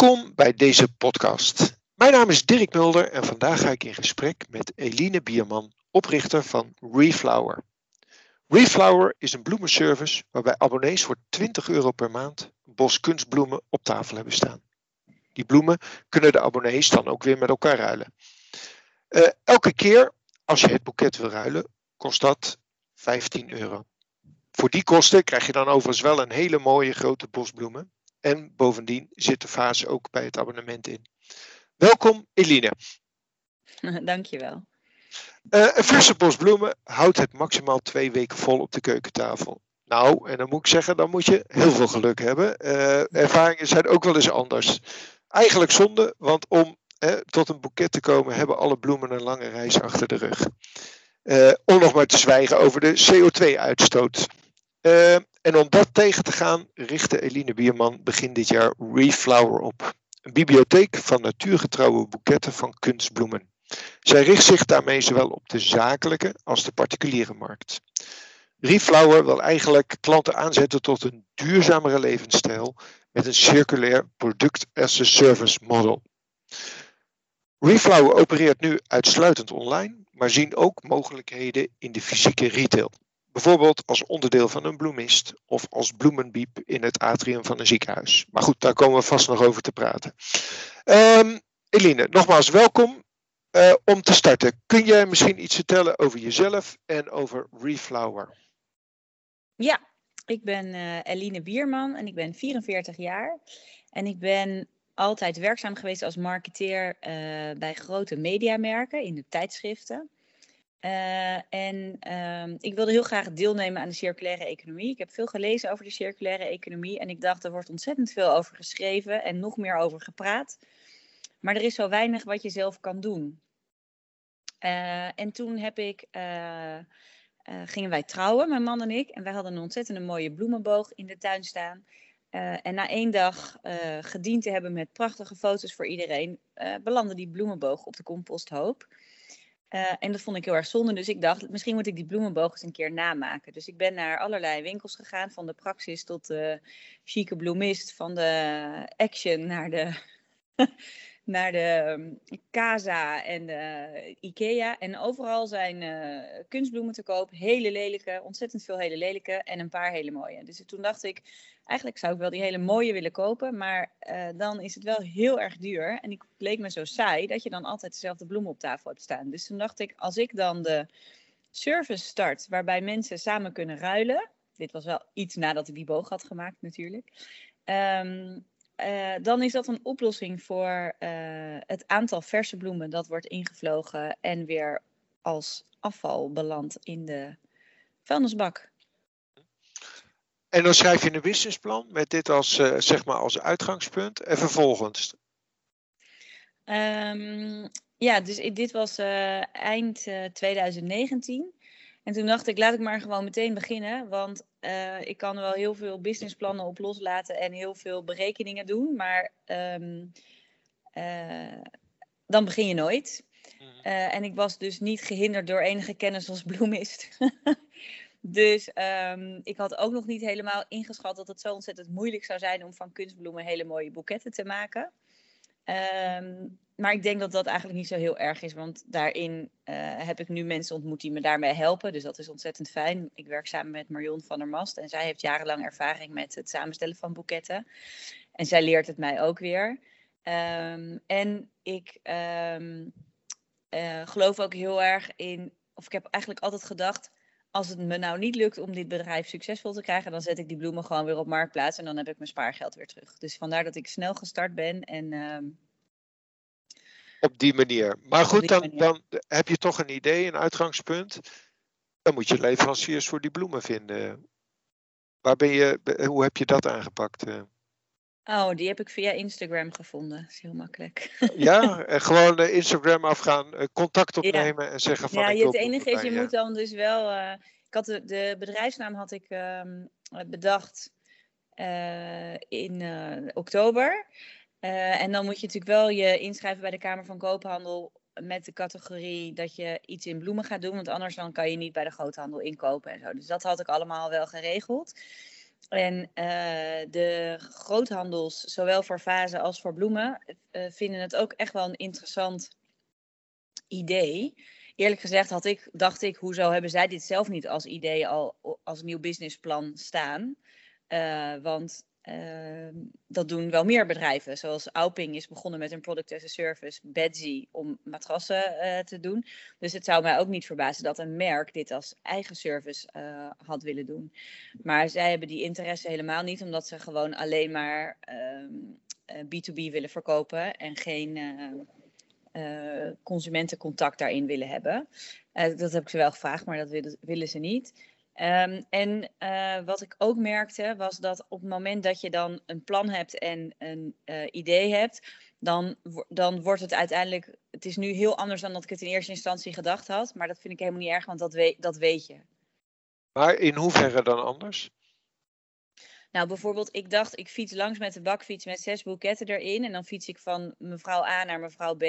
Welkom bij deze podcast. Mijn naam is Dirk Mulder en vandaag ga ik in gesprek met Eline Bierman, oprichter van Reflower. Reflower is een bloemenservice waarbij abonnees voor 20 euro per maand bos kunstbloemen op tafel hebben staan. Die bloemen kunnen de abonnees dan ook weer met elkaar ruilen. Uh, elke keer als je het boeket wil ruilen, kost dat 15 euro. Voor die kosten krijg je dan overigens wel een hele mooie grote bosbloemen. En bovendien zit de fase ook bij het abonnement in. Welkom Eline. Dankjewel. Uh, een verse bos bloemen houdt het maximaal twee weken vol op de keukentafel. Nou, en dan moet ik zeggen, dan moet je heel veel geluk hebben. Uh, ervaringen zijn ook wel eens anders. Eigenlijk zonde, want om tot een boeket te komen hebben alle bloemen een lange reis achter de rug. Uh, om nog maar te zwijgen over de CO2-uitstoot. Uh, en om dat tegen te gaan, richtte Eline Bierman begin dit jaar Reflower op. Een bibliotheek van natuurgetrouwe boeketten van kunstbloemen. Zij richt zich daarmee zowel op de zakelijke als de particuliere markt. Reflower wil eigenlijk klanten aanzetten tot een duurzamere levensstijl met een circulair product as a service model. Reflower opereert nu uitsluitend online, maar zien ook mogelijkheden in de fysieke retail. Bijvoorbeeld als onderdeel van een bloemist of als bloemenbiep in het atrium van een ziekenhuis. Maar goed, daar komen we vast nog over te praten. Um, Eline, nogmaals welkom. Uh, om te starten, kun jij misschien iets vertellen over jezelf en over Reflower? Ja, ik ben uh, Eline Bierman en ik ben 44 jaar. En ik ben altijd werkzaam geweest als marketeer uh, bij grote mediamerken in de tijdschriften. Uh, en uh, ik wilde heel graag deelnemen aan de circulaire economie. Ik heb veel gelezen over de circulaire economie en ik dacht er wordt ontzettend veel over geschreven en nog meer over gepraat. Maar er is zo weinig wat je zelf kan doen. Uh, en toen heb ik, gingen wij trouwen, mijn man en ik. En wij hadden een ontzettend mooie bloemenboog in de tuin staan. en na één dag gediend te hebben met prachtige foto's voor iedereen, belandde die bloemenboog op de composthoop. Uh, en dat vond ik heel erg zonde. Dus ik dacht, misschien moet ik die bloemenboog eens een keer namaken. Dus ik ben naar allerlei winkels gegaan. Van de Praxis tot de chique bloemist. Van de Action naar de, naar de um, Casa en de Ikea. En overal zijn uh, kunstbloemen te koop. Hele lelijke, ontzettend veel hele lelijke. En een paar hele mooie. Dus toen dacht ik, eigenlijk zou ik wel die hele mooie willen kopen, maar uh, dan is het wel heel erg duur. En ik leek me zo saai dat je dan altijd dezelfde bloemen op tafel hebt staan. Dus toen dacht ik, als ik dan de service start waarbij mensen samen kunnen ruilen. Dit was wel iets nadat ik die boog had gemaakt natuurlijk. Um, uh, dan is dat een oplossing voor uh, het aantal verse bloemen dat wordt ingevlogen en weer als afval belandt in de vuilnisbak. En dan schrijf je een businessplan met dit als, uh, zeg maar als uitgangspunt. En vervolgens? Um, ja, dus dit was eind uh, 2019. En toen dacht ik, laat ik maar gewoon meteen beginnen. Want ik kan wel heel veel businessplannen op loslaten en heel veel berekeningen doen. Maar um, dan begin je nooit. Mm. en ik was dus niet gehinderd door enige kennis als bloemist. Dus um, ik had ook nog niet helemaal ingeschat dat het zo ontzettend moeilijk zou zijn om van kunstbloemen hele mooie boeketten te maken. Um, maar ik denk dat dat eigenlijk niet zo heel erg is, want daarin uh, heb ik nu mensen ontmoet die me daarmee helpen. Dus dat is ontzettend fijn. Ik werk samen met Marion van der Mast en zij heeft jarenlang ervaring met het samenstellen van boeketten. En zij leert het mij ook weer. Um, en ik uh, geloof ook heel erg in, of ik heb eigenlijk altijd gedacht, als het me nou niet lukt om dit bedrijf succesvol te krijgen, dan zet ik die bloemen gewoon weer op marktplaats en dan heb ik mijn spaargeld weer terug. Dus vandaar dat ik snel gestart ben en. Uh, op die manier. Maar goed, dan, dan heb je toch een idee, een uitgangspunt. Dan moet je leveranciers voor die bloemen vinden. Waar ben je, hoe heb je dat aangepakt? Uh? Oh, die heb ik via Instagram gevonden. Dat is heel makkelijk. Ja, en gewoon uh, Instagram afgaan, uh, contact opnemen ja. en zeggen van. Ja, het enige is, je moet dan dus wel. Uh, ik had de, de, bedrijfsnaam had ik um, bedacht in oktober. En dan moet je natuurlijk wel je inschrijven bij de Kamer van Koophandel met de categorie dat je iets in bloemen gaat doen, want anders dan kan je niet bij de groothandel inkopen en zo. Dus dat had ik allemaal wel geregeld. En uh, de groothandels, zowel voor vazen als voor bloemen, uh, vinden het ook echt wel een interessant idee. Eerlijk gezegd had ik, dacht ik, hoezo hebben zij dit zelf niet als idee al als nieuw businessplan staan? Want dat doen wel meer bedrijven. Zoals Auping is begonnen met een product as a service, Betsy, om matrassen uh, te doen. Dus het zou mij ook niet verbazen dat een merk dit als eigen service uh, had willen doen. Maar zij hebben die interesse helemaal niet, omdat ze gewoon alleen maar B2B ehm, uh, willen verkopen en geen consumentencontact daarin willen hebben. dat heb ik ze wel gevraagd, maar dat willen ze niet. Um, en uh, wat ik ook merkte was dat op het moment dat je dan een plan hebt en een uh, idee hebt, dan, dan wordt het uiteindelijk. Het is nu heel anders dan dat ik het in eerste instantie gedacht had, maar dat vind ik helemaal niet erg, want dat weet, dat weet je. Maar in hoeverre dan anders? Nou, bijvoorbeeld, ik dacht, ik fiets langs met de bakfiets met zes boeketten erin. En dan fiets ik van mevrouw A naar mevrouw B.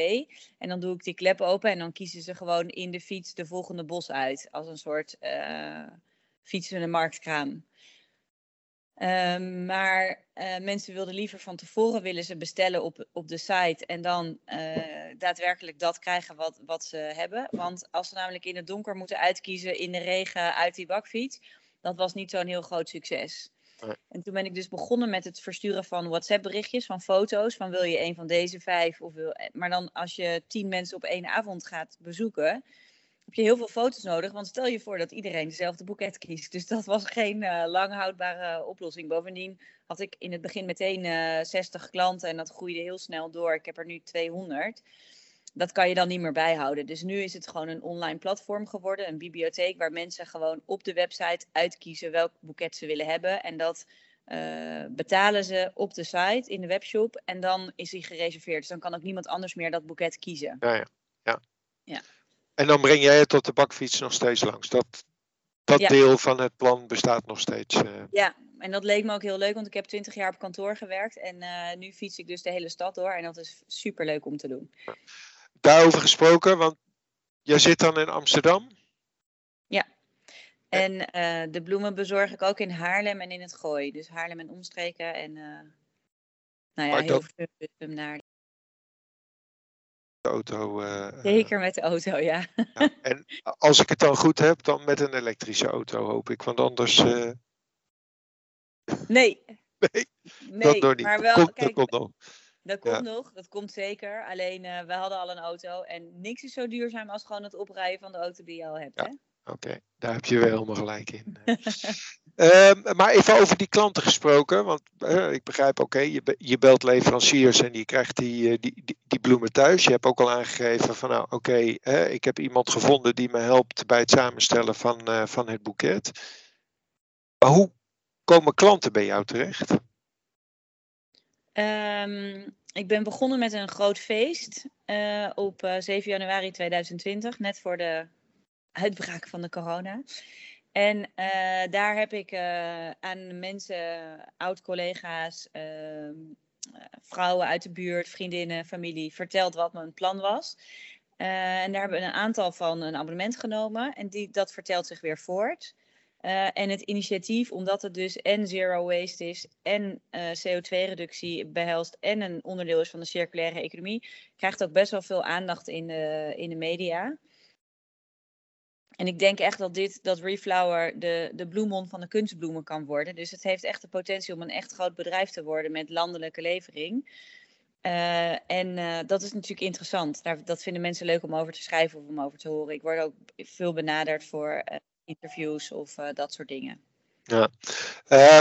En dan doe ik die klep open en dan kiezen ze gewoon in de fiets de volgende bos uit. Als een soort. Uh, fietsen een marktkraam. Um, maar uh, mensen wilden liever van tevoren willen ze bestellen op, op de site en dan uh, daadwerkelijk dat krijgen wat, wat ze hebben. Want als ze namelijk in het donker moeten uitkiezen in de regen uit die bakfiets, dat was niet zo'n heel groot succes. En toen ben ik dus begonnen met het versturen van WhatsApp berichtjes, van foto's, van wil je een van deze vijf of wil. Maar dan als je tien mensen op één avond gaat bezoeken, heb je heel veel foto's nodig. Want stel je voor dat iedereen dezelfde boeket kiest. Dus dat was geen uh, lang houdbare oplossing. Bovendien had ik in het begin meteen uh, eh, 60 klanten en dat groeide heel snel door. Ik heb er nu 200. Dat kan je dan niet meer bijhouden. Dus nu is het gewoon een online platform geworden, een bibliotheek waar mensen gewoon op de website uitkiezen welk boeket ze willen hebben. En dat uh, betalen ze op de site in de webshop en dan is die gereserveerd. Dus dan kan ook niemand anders meer dat boeket kiezen. Ja, ja. ja. ja. En dan breng jij het tot de bakfiets nog steeds langs. Dat, dat ja. deel van het plan bestaat nog steeds. Uh... Ja, en dat leek me ook heel leuk, want ik heb twintig jaar op kantoor gewerkt. En uh, nu fiets ik dus de hele stad door. En dat is super leuk om te doen. Daarover gesproken, want jij zit dan in Amsterdam? Ja. En uh, de bloemen bezorg ik ook in Haarlem en in het Gooi. Dus Haarlem en omstreken. En nou ja, heel veel naar de auto. Uh, Zeker met de auto, ja. ja. En als ik het dan goed heb, dan met een elektrische auto, hoop ik. Want anders. Uh... Nee. Nee, nee dat niet. Maar wel, komt, kijk, dat komt nog. Dat komt ja. nog, dat komt zeker. Alleen uh, we hadden al een auto en niks is zo duurzaam als gewoon het oprijden van de auto die je al hebt. Ja. Oké, okay. daar heb je wel helemaal gelijk in. uh, maar even over die klanten gesproken, want uh, ik begrijp, oké, okay, je, je, belt leveranciers en je krijgt die, die, die, die, bloemen thuis. Je hebt ook al aangegeven van, nou, oké, okay, ik heb iemand gevonden die me helpt bij het samenstellen van, van het boeket. Maar hoe komen klanten bij jou terecht? Um, ik ben begonnen met een groot feest uh, op uh, 7 januari 2020, net voor de uitbraak van de corona. En uh, daar heb ik aan mensen, oud-collega's, ehm, vrouwen uit de buurt, vriendinnen, familie verteld wat mijn plan was. en daar hebben een aantal van een abonnement genomen en die, dat vertelt zich weer voort. En het initiatief, omdat het dus en zero waste is en uh, CO2-reductie behelst en een onderdeel is van de circulaire economie, krijgt ook best wel veel aandacht in de, in de media. En ik denk echt dat dit, dat Reflower de, de bloemon van de kunstbloemen kan worden. Dus het heeft echt de potentie om een echt groot bedrijf te worden met landelijke levering. Uh, en uh, dat is natuurlijk interessant. Daar, dat vinden mensen leuk om over te schrijven of om over te horen. Ik word ook veel benaderd voor uh, interviews of dat soort dingen. Ja,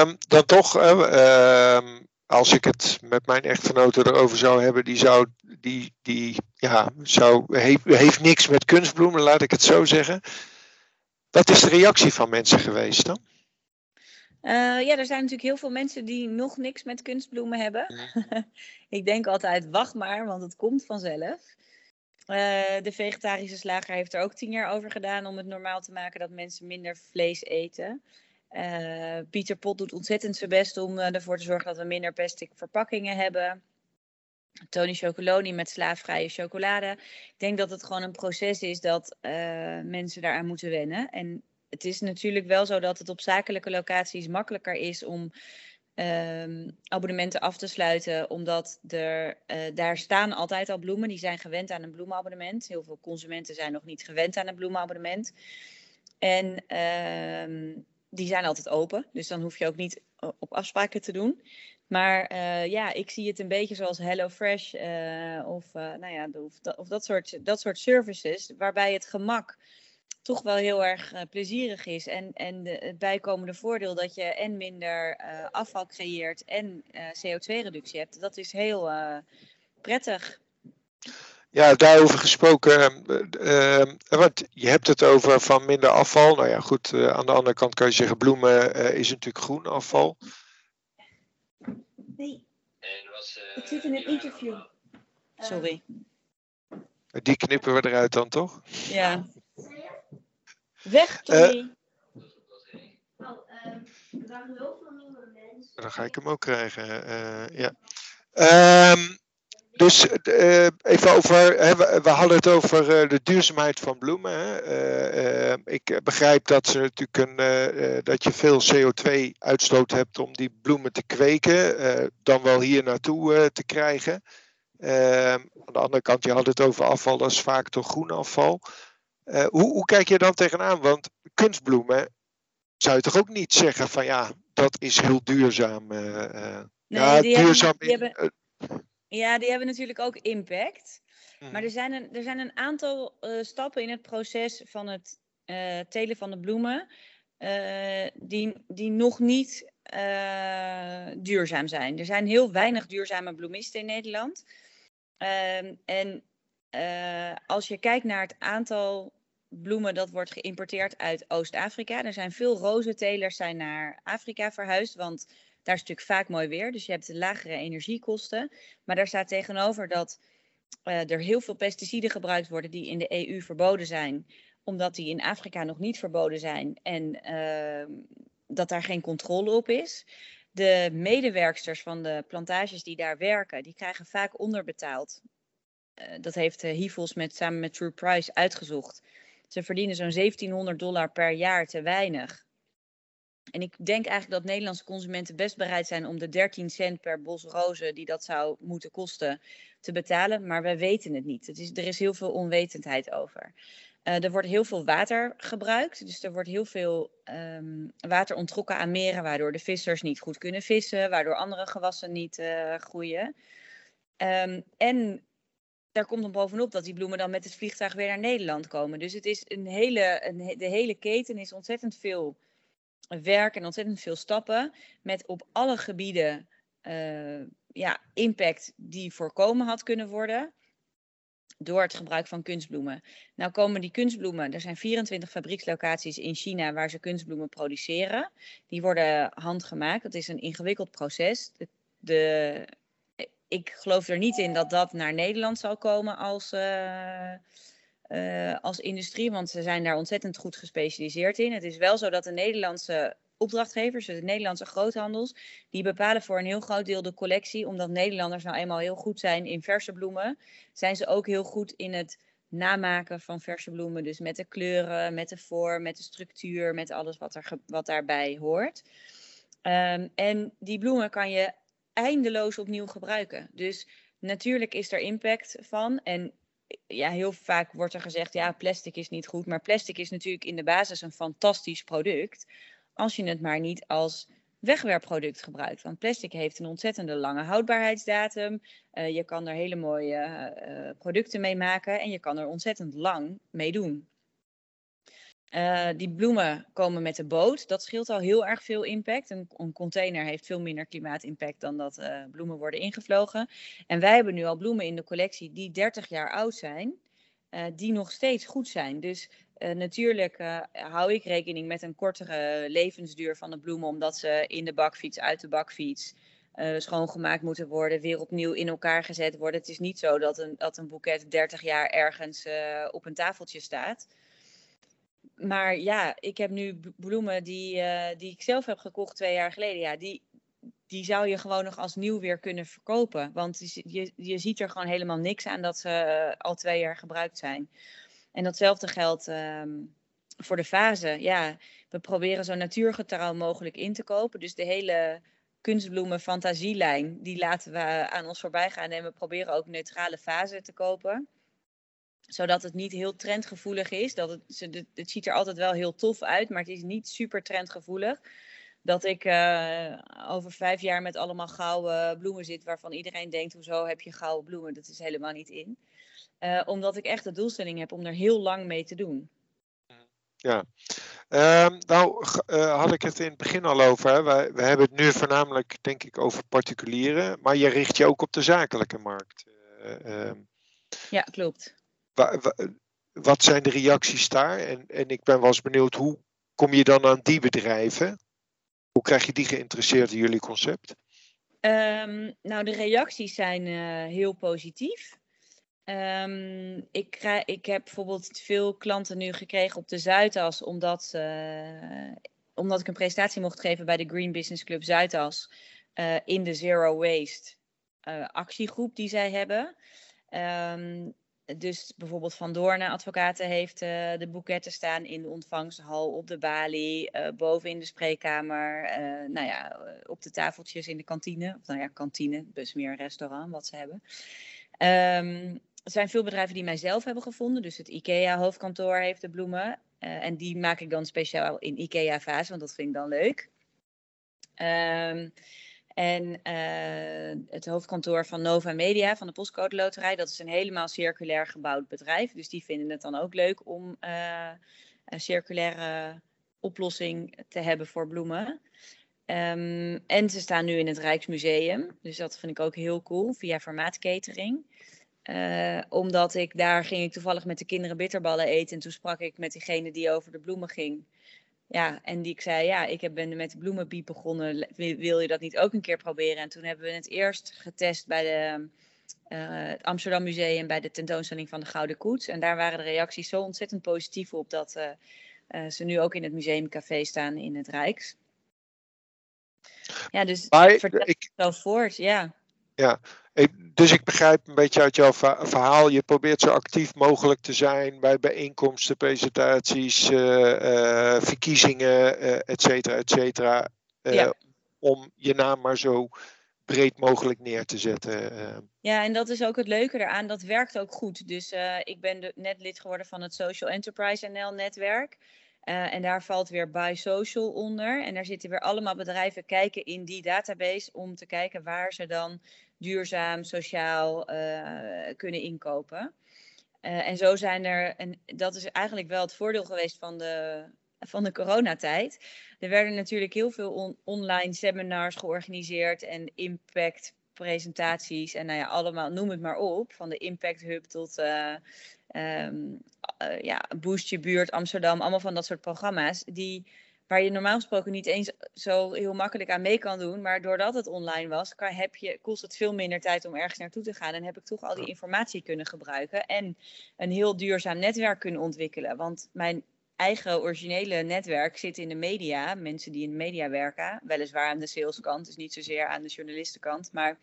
um, dan toch, uh, als ik het met mijn echtgenote erover zou hebben, die zou, die, die ja, zou, heeft, heeft niks met kunstbloemen, laat ik het zo zeggen. Wat is de reactie van mensen geweest dan? Uh, ja, er zijn natuurlijk heel veel mensen die nog niks met kunstbloemen hebben. Mm. ik denk altijd, wacht maar, want het komt vanzelf. Uh, de vegetarische slager heeft er ook tien jaar over gedaan om het normaal te maken dat mensen minder vlees eten. Uh, Pieter Pot doet ontzettend zijn best om ervoor te zorgen dat we minder plastic verpakkingen hebben. Tony Chocoloni met slaafvrije chocolade. Ik denk dat het gewoon een proces is dat mensen daaraan moeten wennen. En het is natuurlijk wel zo dat het op zakelijke locaties makkelijker is om ehm, abonnementen af te sluiten, omdat er, uh, daar staan altijd al bloemen. Die zijn gewend aan een bloemenabonnement. Heel veel consumenten zijn nog niet gewend aan een bloemenabonnement. En ehm, die zijn altijd open, dus dan hoef je ook niet op afspraken te doen. Maar uh, ja, ik zie het een beetje zoals HelloFresh uh, of, uh, nou ja, of, dat, of dat, soort, dat soort services, waarbij het gemak toch wel heel erg plezierig is. En, en de, het bijkomende voordeel dat je en minder afval creëert en CO2-reductie hebt, dat is heel prettig. Ja, daarover gesproken, want je hebt het over van minder afval. Nou ja, goed, aan de andere kant kan je zeggen, bloemen is natuurlijk groen afval. Nee. En was, uh, ik zit in een interview. Sorry. Die knippen we eruit dan toch? Ja. Weg, Tommy. Uh, oh, um, er waren heel veel nieuwe mensen. Dan ga ik hem ook krijgen. Uh, ja. Um, dus uh, even over, hè, we, we, hadden het over uh, de duurzaamheid van bloemen. Hè. Uh, ik begrijp dat, ze natuurlijk een, dat je veel CO2-uitstoot hebt om die bloemen te kweken, dan wel hier naartoe te krijgen. aan de andere kant, je had het over afval, dat is vaak toch groen afval. hoe, hoe kijk je dan tegenaan? Want kunstbloemen zou je toch ook niet zeggen van ja, dat is heel duurzaam. nee, ja, duurzaam. Hebben, die hebben ja, die hebben natuurlijk ook impact. Maar mhm. er zijn een, er zijn een aantal uh, stappen in het proces van het uh, telen van de bloemen. Uh, die, die nog niet duurzaam zijn. Er zijn heel weinig duurzame bloemisten in Nederland. Ehm, en als je kijkt naar het aantal bloemen dat wordt geïmporteerd uit Oost-Afrika. Er zijn veel rozentelers zijn naar Afrika verhuisd, want daar is natuurlijk vaak mooi weer, dus je hebt lagere energiekosten. Maar daar staat tegenover dat uh, er heel veel pesticiden gebruikt worden die in de EU verboden zijn, omdat die in Afrika nog niet verboden zijn en uh, dat daar geen controle op is. De medewerksters van de plantages die daar werken, die krijgen vaak onderbetaald. Uh, dat heeft Hivels met, samen met True Price uitgezocht. Ze verdienen zo'n 1700 dollar per jaar te weinig en ik denk eigenlijk dat Nederlandse consumenten best bereid zijn om de 13 cent per bos rozen die dat zou moeten kosten te betalen. Maar wij weten het niet. Is, er is heel veel onwetendheid over. Uh, er wordt heel veel water gebruikt. Dus er wordt heel veel um, water onttrokken aan meren, waardoor de vissers niet goed kunnen vissen, waardoor andere gewassen niet uh, groeien. Um, en daar komt dan bovenop dat die bloemen dan met het vliegtuig weer naar Nederland komen. Dus het is een hele, een, de hele keten is ontzettend veel werk en ontzettend veel stappen met op alle gebieden uh, ja, impact die voorkomen had kunnen worden door het gebruik van kunstbloemen. Nou komen die kunstbloemen, er zijn 24 fabriekslocaties in China waar ze kunstbloemen produceren. Die worden handgemaakt, dat is een ingewikkeld proces. De, ik geloof er niet in dat dat naar Nederland zal komen als... Uh, uh, als industrie, want ze zijn daar ontzettend goed gespecialiseerd in. Het is wel zo dat de Nederlandse opdrachtgevers, de Nederlandse groothandels, die bepalen voor een heel groot deel de collectie. Omdat Nederlanders nou eenmaal heel goed zijn in verse bloemen, zijn ze ook heel goed in het namaken van verse bloemen. Dus met de kleuren, met de vorm, met de structuur, met alles wat, er, wat daarbij hoort. Um, en die bloemen kan je eindeloos opnieuw gebruiken. Dus natuurlijk is er impact van. En ja, heel vaak wordt er gezegd, ja, plastic is niet goed. Maar plastic is natuurlijk in de basis een fantastisch product. Als je het maar niet als wegwerpproduct gebruikt. Want plastic heeft een ontzettende lange houdbaarheidsdatum. Uh, je kan er hele mooie uh, producten mee maken en je kan er ontzettend lang mee doen. Uh, die bloemen komen met de boot. Dat scheelt al heel erg veel impact. Een, een container heeft veel minder klimaatimpact dan dat uh, bloemen worden ingevlogen. En wij hebben nu al bloemen in de collectie die 30 jaar oud zijn, uh, die nog steeds goed zijn. Dus natuurlijk hou ik rekening met een kortere levensduur van de bloemen, omdat ze in de bakfiets, uit de bakfiets. schoongemaakt moeten worden, weer opnieuw in elkaar gezet worden. Het is niet zo dat een, dat een boeket 30 jaar ergens op een tafeltje staat maar ja, ik heb nu bloemen die, uh, die ik zelf heb gekocht twee jaar geleden. Ja, die, die zou je gewoon nog als nieuw weer kunnen verkopen. Want je, je ziet er gewoon helemaal niks aan dat ze uh, al twee jaar gebruikt zijn. En datzelfde geldt um, voor de fase, ja, we proberen zo natuurgetrouw mogelijk in te kopen. Dus de hele kunstbloemen fantasielijn, die laten we aan ons voorbij gaan. En we proberen ook neutrale fase te kopen. Zodat het niet heel trendgevoelig is. Dat het, het ziet er altijd wel heel tof uit, maar het is niet super trendgevoelig. Dat ik uh, over vijf jaar met allemaal gouden bloemen zit, waarvan iedereen denkt: hoezo heb je gouden bloemen? Dat is helemaal niet in. Uh, omdat ik echt de doelstelling heb om er heel lang mee te doen. Ja, um, nou uh, had ik het in het begin al over. Hè. We, we, hebben het nu voornamelijk, denk ik, over particulieren. Maar je richt je ook op de zakelijke markt. Um, ja, klopt. Wa, wa, wat zijn de reacties daar? En, en ik ben wel eens benieuwd, hoe kom je dan aan die bedrijven? Hoe krijg je die geïnteresseerd in jullie concept? Um, nou, de reacties zijn uh, heel positief. Um, ik, krijg, ik heb bijvoorbeeld veel klanten nu gekregen op de Zuidas, omdat, uh, omdat ik een presentatie mocht geven bij de Green Business Club Zuidas uh, in de Zero Waste actiegroep die zij hebben. Um, dus bijvoorbeeld Van Doorn Advocaten heeft de boeketten staan in de ontvangsthal, op de balie, boven in de spreekkamer, nou ja, op de tafeltjes in de kantine. Of nou ja, kantine, dus meer een restaurant wat ze hebben. Um, er zijn veel bedrijven die mijzelf hebben gevonden. Dus het IKEA-hoofdkantoor heeft de bloemen. Uh, en die maak ik dan speciaal in IKEA-vaas, want dat vind ik dan leuk. Um, en uh, het hoofdkantoor van Nova Media, van de Postcode Loterij, dat is een helemaal circulair gebouwd bedrijf. Dus die vinden het dan ook leuk om uh, een circulaire oplossing te hebben voor bloemen. Um, en ze staan nu in het Rijksmuseum, dus dat vind ik ook heel cool, via formaatcatering. Uh, omdat ik daar ging ik toevallig met de kinderen bitterballen eten. En toen sprak ik met diegene die over de bloemen ging. Ja, en die ik zei, ja, ik heb, ben met de bloemenpiep begonnen. Wil, je dat niet ook een keer proberen? En toen hebben we het eerst getest bij de, uh, het Amsterdam Museum bij de tentoonstelling van de Gouden Koets. En daar waren de reacties zo ontzettend positief op dat uh, ze nu ook in het museumcafé staan in het Rijks. Ja, dus maar, vertel ik, zo voort, ja. Ja, dus ik begrijp een beetje uit jouw verhaal, je probeert zo actief mogelijk te zijn bij bijeenkomsten, presentaties, uh, uh, verkiezingen, uh, et cetera, et cetera. Ja. Om je naam maar zo breed mogelijk neer te zetten. Ja, en dat is ook het leuke eraan, dat werkt ook goed. Dus ik ben net lid geworden van het Social Enterprise NL netwerk. Uh, en daar valt weer Buy Social onder. En daar zitten weer allemaal bedrijven kijken in die database om te kijken waar ze dan duurzaam, sociaal uh, kunnen inkopen. Uh, en zo zijn er, en dat is eigenlijk wel het voordeel geweest van de, van de coronatijd. Er werden natuurlijk heel veel on online seminars georganiseerd en impact presentaties en nou ja, allemaal, noem het maar op, van de Impact Hub tot uh, ja, Boost Je Buurt, Amsterdam, allemaal van dat soort programma's, die, waar je normaal gesproken niet eens zo heel makkelijk aan mee kan doen, maar doordat het online was, kan, heb je, kost het veel minder tijd om ergens naartoe te gaan en heb ik toch al die informatie kunnen gebruiken en een heel duurzaam netwerk kunnen ontwikkelen. Want mijn eigen originele netwerk zit in de media. Mensen die in de media werken. Weliswaar aan de saleskant, dus niet zozeer aan de journalistenkant. Maar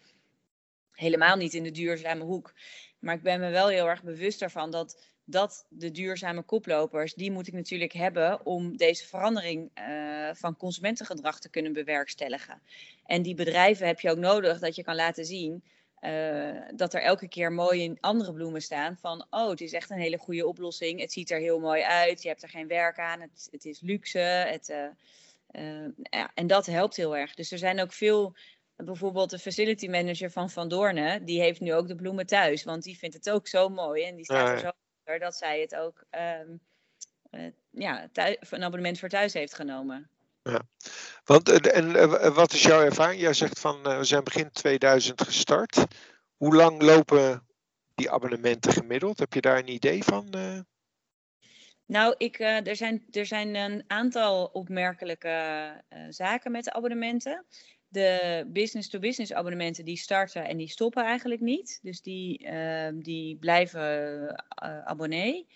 helemaal niet in de duurzame hoek. Maar ik ben me wel heel erg bewust daarvan dat, dat de duurzame koplopers, die moet ik natuurlijk hebben om deze verandering uh, van consumentengedrag te kunnen bewerkstelligen. En die bedrijven heb je ook nodig dat je kan laten zien uh, dat er elke keer mooie andere bloemen staan. Van, oh, het is echt een hele goede oplossing. Het ziet er heel mooi uit. Je hebt er geen werk aan. Het, het is luxe. Het, uh, uh, ja, en dat helpt heel erg. Dus er zijn ook veel bijvoorbeeld de facility manager van Van Doornen, die heeft nu ook de bloemen thuis. Want die vindt het ook zo mooi. En die staat er zo achter dat zij het ook um, uh, ja, thuis, een abonnement voor thuis heeft genomen. Ja, want en, en wat is jouw ervaring? Jij zegt van we zijn begin 2000 gestart. Hoe lang lopen die abonnementen gemiddeld? Heb je daar een idee van? Nou, ik, uh, er, zijn, er zijn een aantal opmerkelijke zaken met de abonnementen de business-to-business abonnementen die starten en die stoppen eigenlijk niet. Dus die, uh, die blijven uh, abonnee.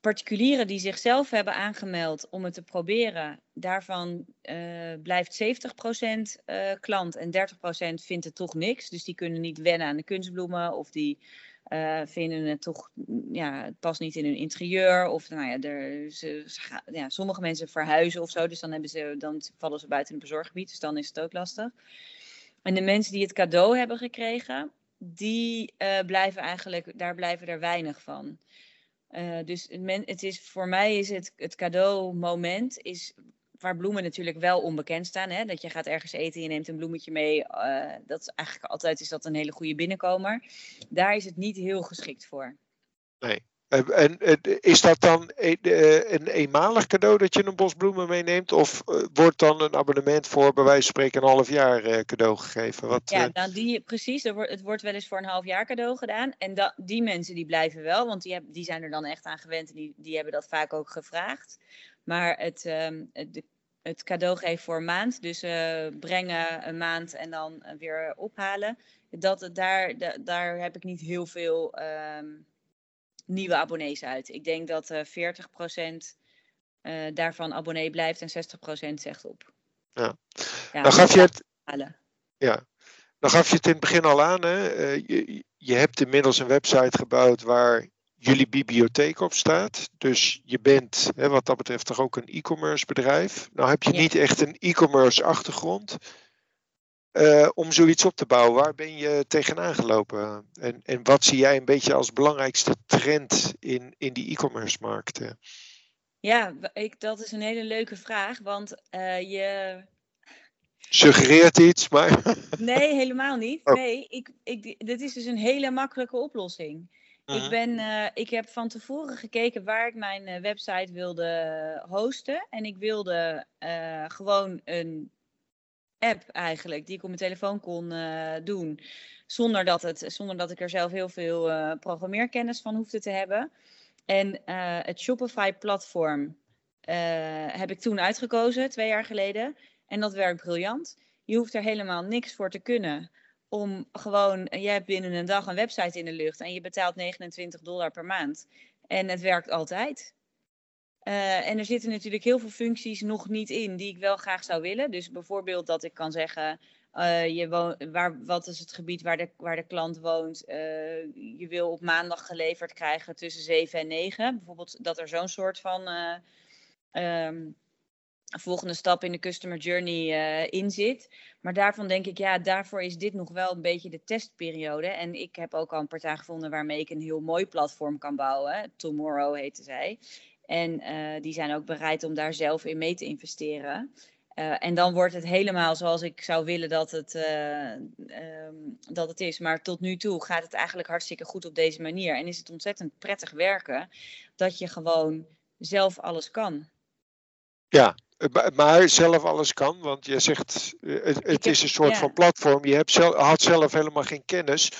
Particulieren die zichzelf hebben aangemeld om het te proberen, daarvan uh, blijft 70% klant en 30% vindt het toch niks. Dus die kunnen niet wennen aan de kunstbloemen of die uh, vinden het toch, ja, het past niet in hun interieur. Of nou ja, er, ze, ja, sommige mensen verhuizen of zo. Dus dan, hebben ze, dan vallen ze buiten het bezorggebied. Dus dan is het ook lastig. En de mensen die het cadeau hebben gekregen, die uh, blijven eigenlijk, daar blijven er weinig van. Uh, dus het, het, is, voor mij is het, het cadeaumoment is waar bloemen natuurlijk wel onbekend staan. Hè? Dat je gaat ergens eten, je neemt een bloemetje mee. Uh, dat is eigenlijk altijd is dat een hele goede binnenkomer. Daar is het niet heel geschikt voor. Nee. En is dat dan een eenmalig cadeau dat je een bos bloemen meeneemt? Of eh, wordt dan een abonnement voor bij wijze van spreken een half jaar eh, cadeau gegeven? Wat, ja, nou die, precies. Het wordt wel eens voor een half jaar cadeau gedaan. En dat, die mensen die blijven wel, want die, hebben, die zijn er dan echt aan gewend en die, die hebben dat vaak ook gevraagd. Maar het, um, het, het cadeau geven voor een maand, dus uh, brengen een maand en dan weer ophalen. Dat, daar, daar heb ik niet heel veel um, nieuwe abonnees uit. Ik denk dat uh, 40% uh, daarvan abonnee blijft en 60% zegt op. Ja. ja dan gaf je het. Ja. Dan gaf je het in het begin al aan. Hè? Je, je hebt inmiddels een website gebouwd waar jullie bibliotheek op staat. Dus je bent hè, wat dat betreft toch ook een e-commerce bedrijf. Nou heb je niet echt een e-commerce achtergrond. Uh, om zoiets op te bouwen, waar ben je tegenaan gelopen? En, en wat zie jij een beetje als belangrijkste trend in, in die e-commerce markten? Ja, ik, dat is een hele leuke vraag, want uh, je. Suggereert iets, maar. nee, helemaal niet. Oh. Nee, ik, ik, dit is dus een hele makkelijke oplossing. Ik, ben, uh, ik heb van tevoren gekeken waar ik mijn uh, website wilde hosten. En ik wilde uh, gewoon een app eigenlijk, die ik op mijn telefoon kon doen. Zonder dat, het, zonder dat ik er zelf heel veel programmeerkennis van hoefde te hebben. En het Shopify-platform heb ik toen uitgekozen, twee jaar geleden. En dat werkt briljant. Je hoeft er helemaal niks voor te kunnen om gewoon, jij hebt binnen een dag een website in de lucht en je betaalt 29 dollar per maand. En het werkt altijd. Uh, en er zitten natuurlijk heel veel functies nog niet in die ik wel graag zou willen. Dus bijvoorbeeld dat ik kan zeggen, uh, je woont, waar, wat is het gebied waar de, waar de klant woont? Je wil op maandag geleverd krijgen tussen 7 en 9. Bijvoorbeeld dat er zo'n soort van um, volgende stap in de customer journey uh, in zit. Maar daarvan denk ik, ja, daarvoor is dit nog wel een beetje de testperiode. En ik heb ook al een partij gevonden waarmee ik een heel mooi platform kan bouwen. Tomorrow heette zij. En uh, die zijn ook bereid om daar zelf in mee te investeren. Uh, en dan wordt het helemaal zoals ik zou willen dat het, um, dat het is. Maar tot nu toe gaat het eigenlijk hartstikke goed op deze manier. En is het ontzettend prettig werken dat je gewoon zelf alles kan. Ja, maar zelf alles kan, want je zegt eh, het, het is een soort van platform. Je hebt zelf, had zelf helemaal geen kennis.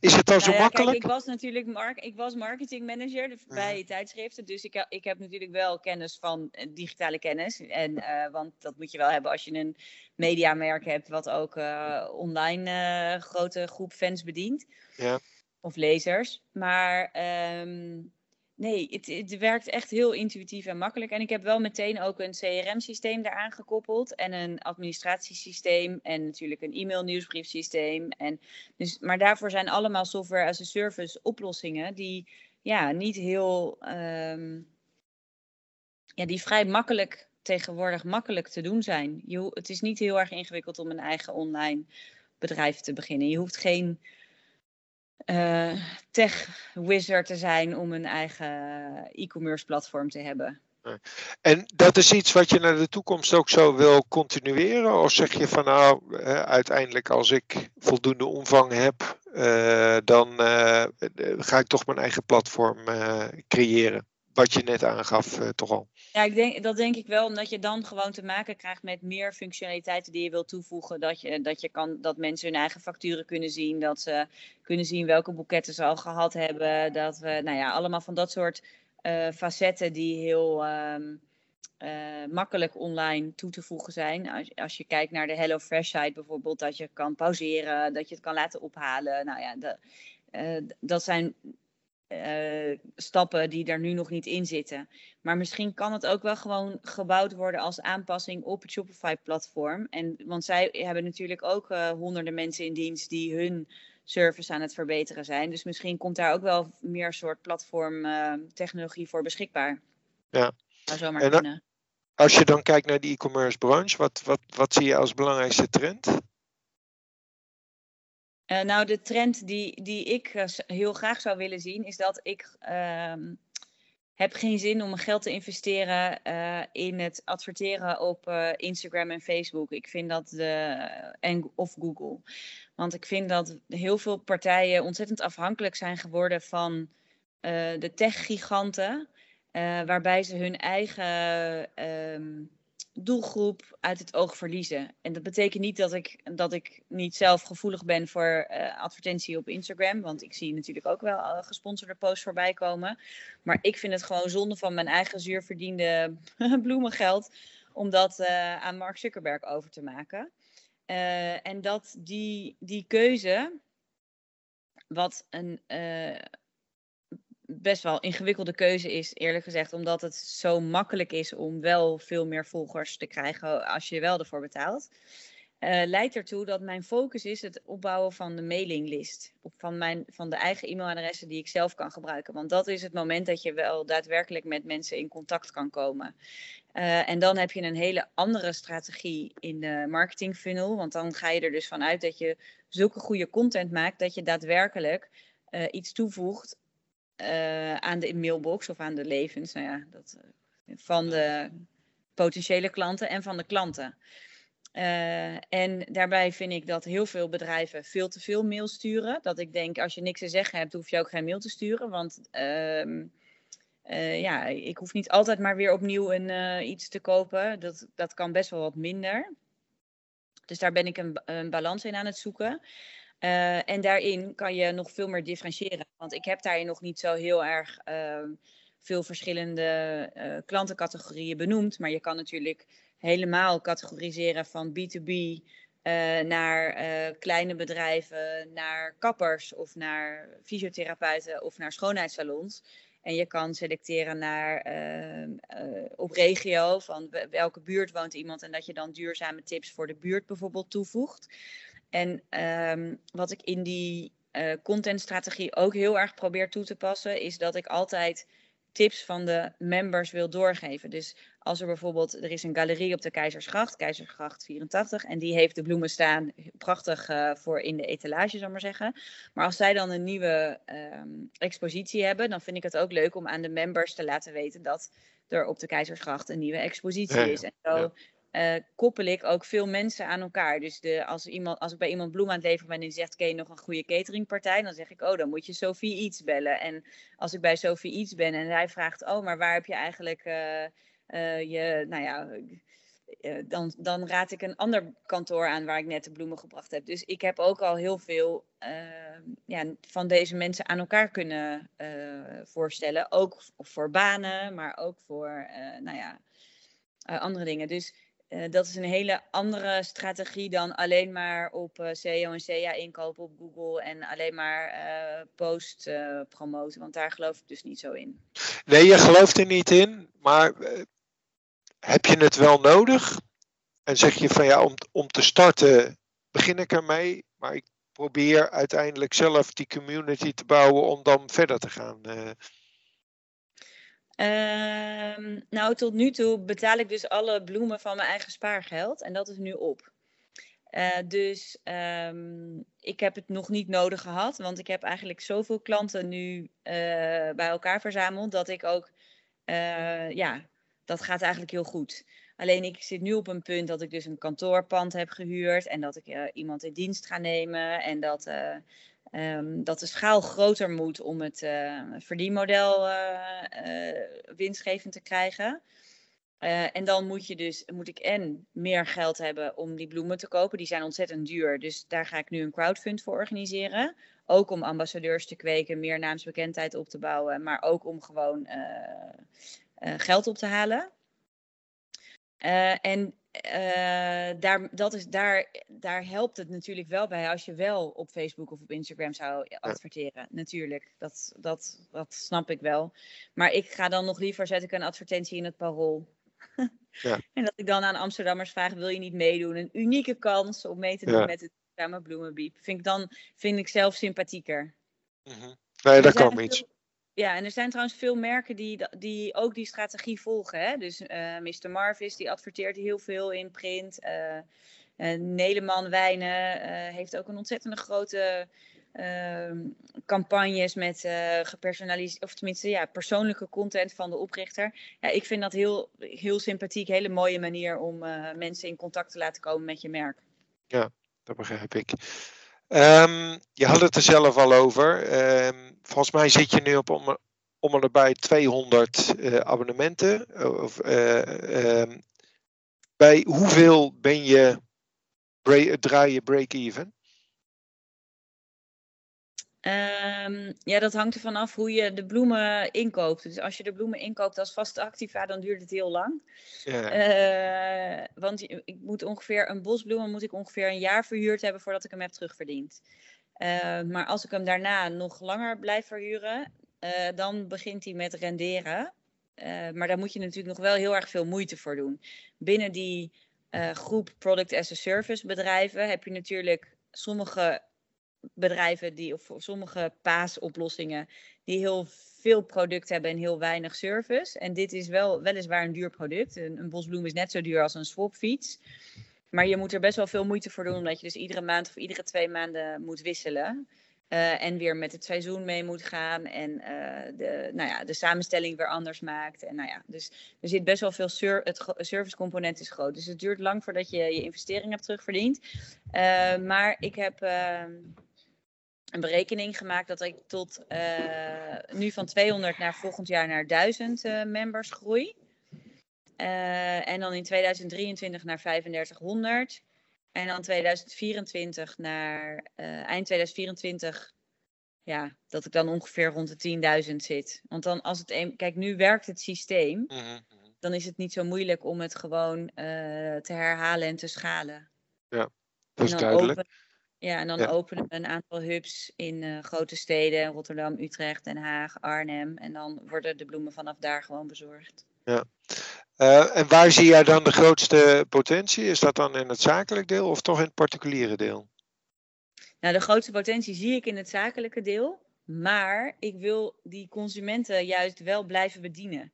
Is het dan nou zo ja, makkelijk? Kijk, ik was natuurlijk mark, ik was marketingmanager mhm. bij tijdschriften. Dus ik, ik heb natuurlijk wel kennis van eh, digitale kennis. En, uh, want dat moet je wel hebben als je een mediamerk hebt, wat ook uh, online uh, grote groep fans bedient. Ja. Of lezers. Maar um, Nee, het, het, werkt echt heel intuïtief en makkelijk. En ik heb wel meteen ook een CRM-systeem daaraan gekoppeld. En een administratiesysteem. En natuurlijk een e-mail nieuwsbriefsysteem. En dus, maar daarvoor zijn allemaal software as a service oplossingen. Die ja, niet heel. Um, ja, die vrij makkelijk tegenwoordig makkelijk te doen zijn. Je, het is niet heel erg ingewikkeld om een eigen online bedrijf te beginnen. Je hoeft geen uh, tech wizard te zijn om een eigen e-commerce platform te hebben. En dat is iets wat je naar de toekomst ook zo wil continueren? Of zeg je van nou, uiteindelijk als ik voldoende omvang heb, uh, dan ga ik toch mijn eigen platform creëren? Wat je net aangaf, toch al. Ja, ik denk, dat denk ik wel, omdat je dan gewoon te maken krijgt met meer functionaliteiten die je wilt toevoegen. Dat, je, dat, je kan, dat mensen hun eigen facturen kunnen zien, dat ze kunnen zien welke boeketten ze al gehad hebben. Dat we, nou ja, allemaal van dat soort uh, facetten die heel um, uh, makkelijk online toe te voegen zijn. Als, je kijkt naar de HelloFresh site bijvoorbeeld, dat je kan pauzeren, dat je het kan laten ophalen. Nou ja, de, dat zijn uh, stappen die er nu nog niet in zitten. Maar misschien kan het ook wel gewoon gebouwd worden als aanpassing op het Shopify-platform. En want zij hebben natuurlijk ook uh, honderden mensen in dienst die hun service aan het verbeteren zijn. Dus misschien komt daar ook wel meer soort platformtechnologie voor beschikbaar. Ja. Zou zomaar En dan- kunnen. Als je dan kijkt naar de e-commerce branche, wat, wat, wat zie je als belangrijkste trend? Eh, nou, de trend die, die ik eh, heel graag zou willen zien, is dat ik ehm, heb geen zin om mijn geld te investeren eh, in het adverteren op Instagram en Facebook. Ik vind dat de, en, of Google. Want ik vind dat heel veel partijen ontzettend afhankelijk zijn geworden van de tech-giganten. waarbij ze hun eigen ehm, doelgroep uit het oog verliezen. En dat betekent niet dat ik, dat ik niet zelf gevoelig ben voor eh, advertentie op Instagram. Want ik zie natuurlijk ook wel eh, gesponsorde posts voorbij komen. Maar ik vind het gewoon zonde van mijn eigen zuurverdiende bloemengeld. Om dat eh, aan Mark Zuckerberg over te maken. En dat die, die keuze, wat een best wel ingewikkelde keuze is, eerlijk gezegd, omdat het zo makkelijk is om wel veel meer volgers te krijgen als je wel ervoor betaalt. eh, leidt ertoe dat mijn focus is het opbouwen van de mailinglist. Van, mijn, van de eigen e-mailadressen die ik zelf kan gebruiken. Want dat is het moment dat je wel daadwerkelijk met mensen in contact kan komen. Eh, en dan heb je een hele andere strategie in de marketing funnel. Want dan ga je er dus vanuit dat je zulke goede content maakt dat je daadwerkelijk eh, iets toevoegt eh, aan de mailbox of aan de levens nou ja, dat, eh, van de potentiële klanten en van de klanten. Eh, en daarbij vind ik dat heel veel bedrijven veel te veel mail sturen. Dat ik denk, als je niks te zeggen hebt, hoef je ook geen mail te sturen. Want ehm, eh, ja, ik hoef niet altijd maar weer opnieuw een, iets te kopen. Dat, dat kan best wel wat minder. Dus daar ben ik een balans in aan het zoeken. Eh, en daarin kan je nog veel meer differentiëren. Want ik heb daarin nog niet zo heel erg ehm, veel verschillende eh, klantencategorieën benoemd. Maar je kan natuurlijk helemaal categoriseren van B2B eh, naar kleine bedrijven, naar kappers of naar fysiotherapeuten of naar schoonheidssalons. En je kan selecteren naar ehm, eh, op regio, van we- welke buurt woont iemand en dat je dan duurzame tips voor de buurt bijvoorbeeld toevoegt. En ehm, wat ik in die eh, contentstrategie ook heel erg probeer toe te passen, is dat ik altijd tips van de members wil doorgeven. Dus als er bijvoorbeeld, er is een galerie op de Keizersgracht, Keizersgracht 84, en die heeft de bloemen staan, prachtig eh, voor in de etalage, zal ik maar zeggen. Maar als zij dan een nieuwe ehm, expositie hebben, dan vind ik het ook leuk om aan de members te laten weten dat er op de Keizersgracht een nieuwe expositie ja, is. En zo ja. Eh, koppel ik ook veel mensen aan elkaar. Dus de, als, iemand, als ik bij iemand bloem aan het leveren ben en die zegt, ken je nog een goede cateringpartij? Dan zeg ik, oh, dan moet je Sophie iets bellen. En als ik bij Sophie iets ben en hij vraagt, oh, maar waar heb je eigenlijk eh, eh, je, nou ja, dan, dan raad ik een ander kantoor aan waar ik net de bloemen gebracht heb. Dus ik heb ook al heel veel eh, ja, van deze mensen aan elkaar kunnen voorstellen. Ook voor banen, maar ook voor, nou ja, andere dingen. Dus eh, dat is een hele andere strategie dan alleen maar op eh SEO en CA inkopen op Google en alleen maar eh, post promoten. Want daar geloof ik dus niet zo in. Nee, je gelooft er niet in, maar heb je het wel nodig? En zeg je van ja, om, om te starten begin ik ermee, maar ik probeer uiteindelijk zelf die community te bouwen om dan verder te gaan. Eh. Ehm, nou, tot nu toe betaal ik dus alle bloemen van mijn eigen spaargeld en dat is nu op. Eh, dus ehm, ik heb het nog niet nodig gehad, want ik heb eigenlijk zoveel klanten nu eh, bij elkaar verzameld dat ik ook, eh, ja, dat gaat eigenlijk heel goed. Alleen ik zit nu op een punt dat ik dus een kantoorpand heb gehuurd en dat ik iemand in dienst ga nemen en dat, eh, ehm, dat de schaal groter moet om het eh, verdienmodel eh, eh, winstgevend te krijgen. En dan moet, je dus, moet ik en meer geld hebben om die bloemen te kopen. Die zijn ontzettend duur. Dus daar ga ik nu een crowdfund voor organiseren. Ook om ambassadeurs te kweken, meer naamsbekendheid op te bouwen. Maar ook om gewoon geld op te halen. En eh, daar, dat is, daar, daar helpt het natuurlijk wel bij als je wel op Facebook of op Instagram zou adverteren. Natuurlijk, dat, dat, dat snap ik wel. Maar ik ga dan nog liever, zet ik een advertentie in het parool. Ja. En dat ik dan aan Amsterdammers vraag, wil je niet meedoen? Een unieke kans om mee te doen Ja. met het duurzame bloemenbiep. Vind ik dan vind ik zelf sympathieker. Mhm. Nee, dat zijn kan niet. veel- Ja, en er zijn trouwens veel merken die, die ook die strategie volgen. Hè? Dus eh Mr. Marvis die adverteert heel veel in print. eh eh, Nederman Wijnen heeft ook een ontzettende grote ehm, campagnes met gepersonaliseerd, of tenminste ja, persoonlijke content van de oprichter. Ja, ik vind dat heel, heel sympathiek, hele mooie manier om mensen in contact te laten komen met je merk. Dat begrijp ik. Ehm, je had het er zelf al over. Ehm, volgens mij zit je nu op om, om en nabij 200 eh, abonnementen. Of, eh, ehm, bij hoeveel ben je draai je break-even? Ehm, ja, dat hangt ervan af hoe je de bloemen inkoopt. Dus als je de bloemen inkoopt als vaste activa, dan duurt het heel lang. Ja. Eh, want ik moet ongeveer een bos bloemen moet ik ongeveer een jaar verhuurd hebben voordat ik hem heb terugverdiend. Eh, maar als ik hem daarna nog langer blijf verhuren, eh, dan begint hij met renderen. Maar daar moet je natuurlijk nog wel heel erg veel moeite voor doen. Binnen die groep Product as a Service bedrijven heb je natuurlijk sommige bedrijven die, of sommige paasoplossingen, die heel veel product hebben en heel weinig service. En dit is wel weliswaar een duur product. Een, een bosbloem is net zo duur als een swapfiets. Maar je moet er best wel veel moeite voor doen, omdat je dus iedere maand of iedere twee maanden moet wisselen. Eh, en weer met het seizoen mee moet gaan. En eh, de, nou ja, de samenstelling weer anders maakt. En nou ja, dus er zit best wel veel ser het servicecomponent is groot. Dus het duurt lang voordat je je investering hebt terugverdiend. Eh, maar ik heb ehm, een berekening gemaakt dat ik tot eh, nu van 200 naar volgend jaar naar 1000 eh, members groei. Eh, en dan in 2023 naar 3500. En dan 2024 naar eh, eind 2024. Ja, dat ik dan ongeveer rond de 10.000 zit. Want dan als het een, kijk, nu werkt het systeem. Mhm. Dan is het niet zo moeilijk om het gewoon eh, te herhalen en te schalen. Dat En is duidelijk. open- ja, en dan Ja. openen we een aantal hubs in eh, grote steden. Rotterdam, Utrecht, Den Haag, Arnhem. En dan worden de bloemen vanaf daar gewoon bezorgd. Eh, en waar zie jij dan de grootste potentie? Is dat dan in het zakelijk deel of toch in het particuliere deel? Nou, de grootste potentie zie ik in het zakelijke deel. Maar ik wil die consumenten juist wel blijven bedienen.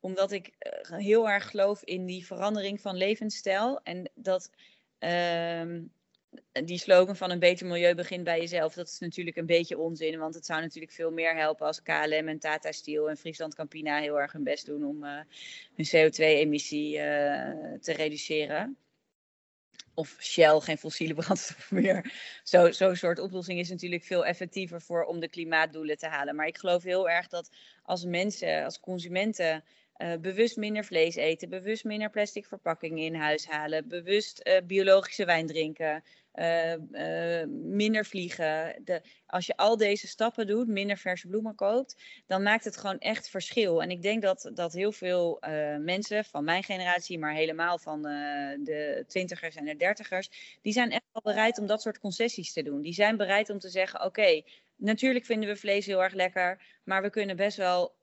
Omdat ik eh, heel erg geloof in die verandering van levensstijl. En dat ehm, die slogan van een beter milieu begint bij jezelf. Dat is natuurlijk een beetje onzin. Want het zou natuurlijk veel meer helpen als KLM en Tata Steel en Friesland Campina heel erg hun best doen om eh, hun CO2-emissie eh, te reduceren. Of Shell, geen fossiele brandstof meer. Zo'n zo soort oplossing is natuurlijk veel effectiever voor om de klimaatdoelen te halen. Maar ik geloof heel erg dat als mensen, als consumenten, eh, bewust minder vlees eten, bewust minder plastic verpakkingen in huis halen, bewust biologische wijn drinken, eh, eh, minder vliegen. De, als je al deze stappen doet, minder verse bloemen koopt, dan maakt het gewoon echt verschil. En ik denk dat, dat heel veel eh, mensen van mijn generatie, maar helemaal van de twintigers en de dertigers, die zijn echt wel bereid om dat soort concessies te doen. Die zijn bereid om te zeggen, oké, natuurlijk vinden we vlees heel erg lekker, maar we kunnen best wel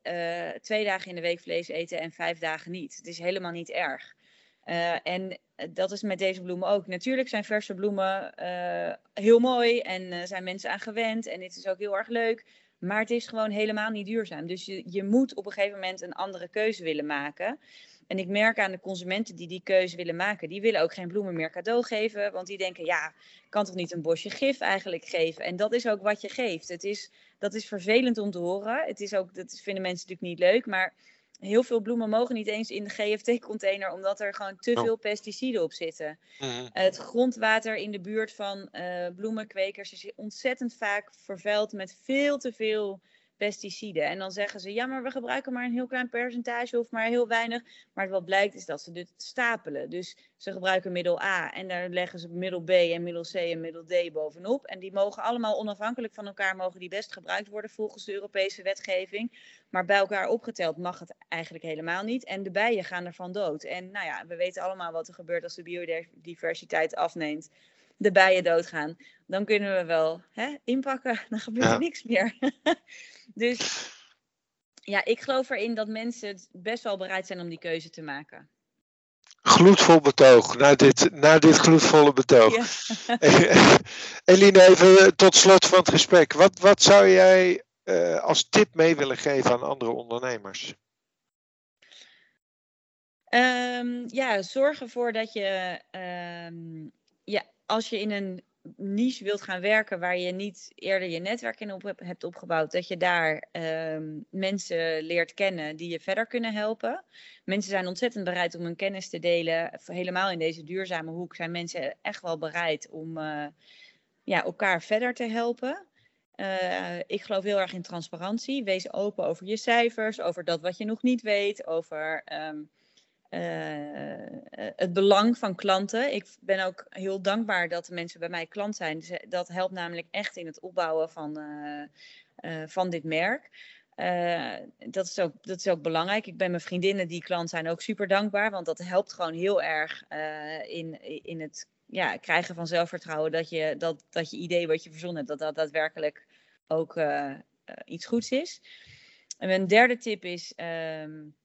twee dagen in de week vlees eten en vijf dagen niet. Het is helemaal niet erg. Eh, en dat is met deze bloemen ook. Natuurlijk zijn verse bloemen eh, heel mooi en eh, zijn mensen aan gewend. En het is ook heel erg leuk. Maar het is gewoon helemaal niet duurzaam. Dus je, je moet op een gegeven moment een andere keuze willen maken. En ik merk aan de consumenten die die keuze willen maken, die willen ook geen bloemen meer cadeau geven. Want die denken, ja, kan toch niet een bosje gif eigenlijk geven. En dat is ook wat je geeft. Het is, dat is vervelend om te horen. Het is ook, dat vinden mensen natuurlijk niet leuk. Maar heel veel bloemen mogen niet eens in de GFT-container, omdat er gewoon te Oh. veel pesticiden op zitten. Het grondwater in de buurt van eh, bloemenkwekers is ontzettend vaak vervuild met veel te veel pesticiden. En dan zeggen ze, ja, maar we gebruiken maar een heel klein percentage of maar heel weinig. Maar wat blijkt is dat ze dit stapelen. Dus ze gebruiken middel A en daar leggen ze middel B en middel C en middel D bovenop. En die mogen allemaal onafhankelijk van elkaar, mogen die best gebruikt worden volgens de Europese wetgeving. Maar bij elkaar opgeteld mag het eigenlijk helemaal niet. En de bijen gaan ervan dood. En nou ja, we weten allemaal wat er gebeurt als de biodiversiteit afneemt. De bijen doodgaan. Dan kunnen we wel hè, inpakken. Dan gebeurt Ja. er niks meer. dus ja, ik geloof erin dat mensen best wel bereid zijn om die keuze te maken. Gloedvol betoog, na dit, na dit gloedvolle betoog. Ja. Eline, even tot slot van het gesprek. Wat, wat zou jij uh, als tip mee willen geven aan andere ondernemers? Um, ja, zorg ervoor dat je, um, ja, als je in een niche wilt gaan werken waar je niet eerder je netwerk in op hebt opgebouwd, dat je daar um, mensen leert kennen die je verder kunnen helpen. Mensen zijn ontzettend bereid om hun kennis te delen. Helemaal in deze duurzame hoek zijn mensen echt wel bereid om uh, ja, elkaar verder te helpen. Uh, ik geloof heel erg in transparantie. Wees open over je cijfers, over dat wat je nog niet weet, over uh, het belang van klanten. Ik ben ook heel dankbaar dat de mensen bij mij klant zijn. Dus, dat helpt namelijk echt in het opbouwen van, van dit merk. dat, is ook, dat is ook belangrijk. Ik ben mijn vriendinnen die klant zijn ook super dankbaar. Want dat helpt gewoon heel erg in, in het ja, krijgen van zelfvertrouwen. Dat je, dat, dat je idee wat je verzonnen hebt, dat dat daadwerkelijk ook iets goeds is. En mijn derde tip is. Um,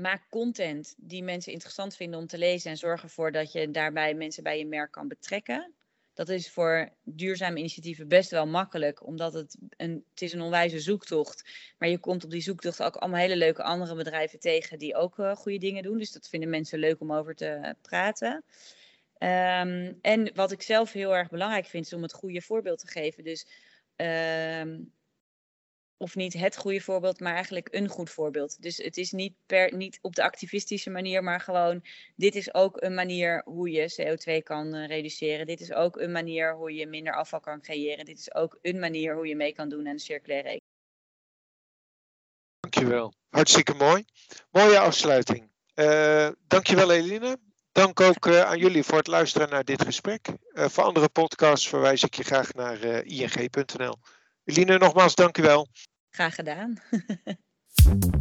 maak content die mensen interessant vinden om te lezen en zorg ervoor dat je daarbij mensen bij je merk kan betrekken. Dat is voor duurzame initiatieven best wel makkelijk, omdat het een, het is een onwijze zoektocht. Maar je komt op die zoektocht ook allemaal hele leuke andere bedrijven tegen die ook uh, goede dingen doen. Dus dat vinden mensen leuk om over te praten. Um, en wat ik zelf heel erg belangrijk vind, is om het goede voorbeeld te geven. Dus um, of niet het goede voorbeeld, maar eigenlijk een goed voorbeeld. Dus het is niet, per, niet op de activistische manier, maar gewoon, dit is ook een manier hoe je CO2 kan uh, reduceren. Dit is ook een manier hoe je minder afval kan creëren. Dit is ook een manier hoe je mee kan doen aan de circulaire economie. Dankjewel. Hartstikke mooi. Mooie afsluiting. Uh, dankjewel Eline. Dank ook uh, aan jullie voor het luisteren naar dit gesprek. voor andere podcasts verwijs ik je graag naar ing.nl. Eline, nogmaals dankjewel. Graag gedaan.